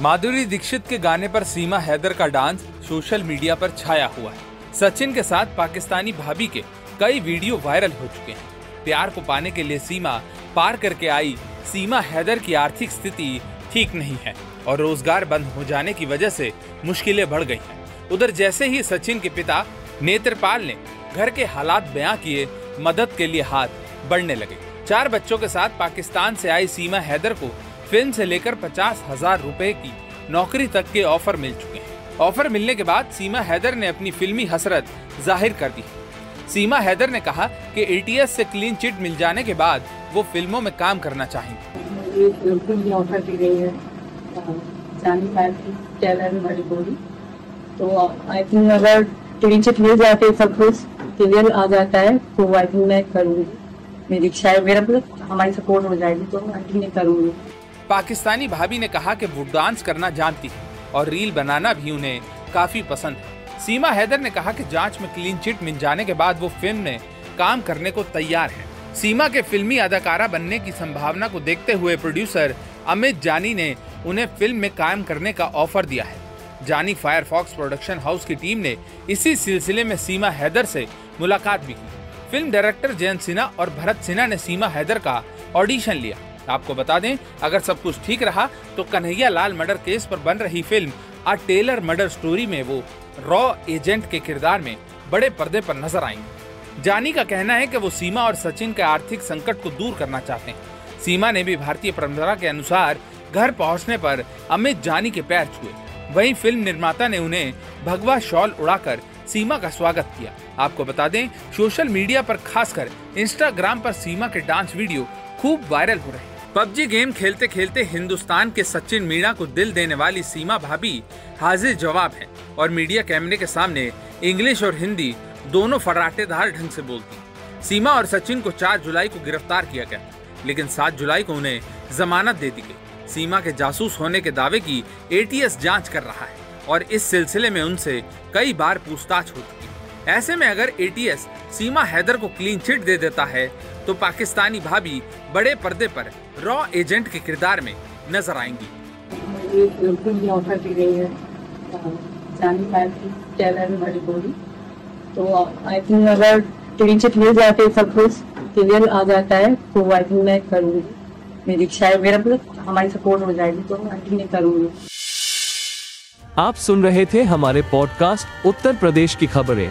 माधुरी दीक्षित के गाने पर सीमा हैदर का डांस सोशल मीडिया पर छाया हुआ है। सचिन के साथ पाकिस्तानी भाभी के कई वीडियो वायरल हो चुके हैं। प्यार को पाने के लिए सीमा पार करके आई। सीमा हैदर की आर्थिक स्थिति ठीक नहीं है और रोज़गार बंद हो जाने की वजह से मुश्किलें बढ़ गई हैं। उधर जैसे ही सचिन के पिता नेत्रपाल ने घर के हालात बयां किए, मदद के लिए हाथ बढ़ने लगे। चार बच्चों के साथ पाकिस्तान से आई सीमा हैदर को फ़िल्म से लेकर पचास हज़ार रूपए की नौकरी तक के ऑफ़र मिल चुके हैं। ऑफ़र मिलने के बाद सीमा हैदर ने अपनी फिल्मी हसरत ज़ाहिर कर दी। सीमा हैदर ने कहा कि एटीएस से क्लीन चिट मिल जाने के बाद वो फ़िल्मों में काम करना चाहेंगे। है। तो आई थिंक अगर क्लीन चिट मिल जाते सब कुछ क्लियर आ जाता है तो आई थिंक मैं करूँगी। मेरी इच्छा है, मेरा मतलब हमारी सपोर्ट हो जाएगी तो आई थिंक मैं करूँगी। पाकिस्तानी भाभी ने कहा कि वो डांस करना जानती है और रील बनाना भी उन्हें काफ़ी पसंद है। सीमा हैदर ने कहा कि जाँच में क्लीन चिट मिल जाने के बाद वो फ़िल्म में काम करने को तैयार है। सीमा के फिल्मी अदाकारा बनने की संभावना को देखते हुए प्रोड्यूसर अमित जानी ने उन्हें फ़िल्म में काम करने का ऑफ़र दिया है। जानी फायरफॉक्स प्रोडक्शन हाउस की टीम ने इसी सिलसिले में सीमा हैदर से मुलाकात भी की। फ़िल्म डायरेक्टर जयंत सिन्हा और भरत सिन्हा ने सीमा हैदर का ऑडिशन लिया। आपको बता दें, अगर सब कुछ ठीक रहा तो कन्हैया लाल मर्डर केस पर बन रही film a tailor murder story में वो रॉ एजेंट के किरदार में बड़े पर्दे पर नज़र आएँगे जानी का कहना है कि वो सीमा और सचिन के आर्थिक संकट को दूर करना चाहते हैं। सीमा ने भी भारतीय परंपरा के अनुसार घर पहुँचने पर अमित जानी के पैर छुए। वहीं फ़िल्म निर्माता ने उन्हें भगवा शॉल उड़ाकर सीमा का स्वागत किया। आपको बता दें, सोशल मीडिया पर खासकर इंस्टाग्राम पर सीमा के डांस वीडियो खूब वायरल हो रहे हैं। पबजी गेम खेलते खेलते हिंदुस्तान के सचिन मीणा को दिल देने वाली सीमा भाभी हाजिर जवाब है और मीडिया कैमरे के सामने इंग्लिश और हिंदी दोनों फराटेदार ढंग से बोलती सीमा और सचिन को 4 जुलाई को गिरफ़्तार किया गया, लेकिन 7 जुलाई को उन्हें जमानत दे दी गई। सीमा के जासूस होने के दावे की एटीएस जाँच कर रहा है और इस सिलसिले में उनसे कई बार पूछताछ हो चुकी ऐसे में अगर एटीएस सीमा हैदर को क्लीन चिट दे देता है तो पाकिस्तानी भाभी बड़े पर्दे पर रॉ एजेंट के किरदार में नज़र आएँगी। मुझे ऑफ़र दी गई है। जानी की टेलर बड़ी बोली। तो आई थिंक अगर क्लीन चिट मिल जाते सब कुछ क्लियर आ जाता है तो आई थिंक मैं करूँगी। मेरी इच्छा है मेरा मतलब हमारी सपोर्ट हो जाएगी तो आई थिंक मैं करूँगी। आप सुन रहे थे हमारे पॉडकास्ट उत्तर प्रदेश की खबरें।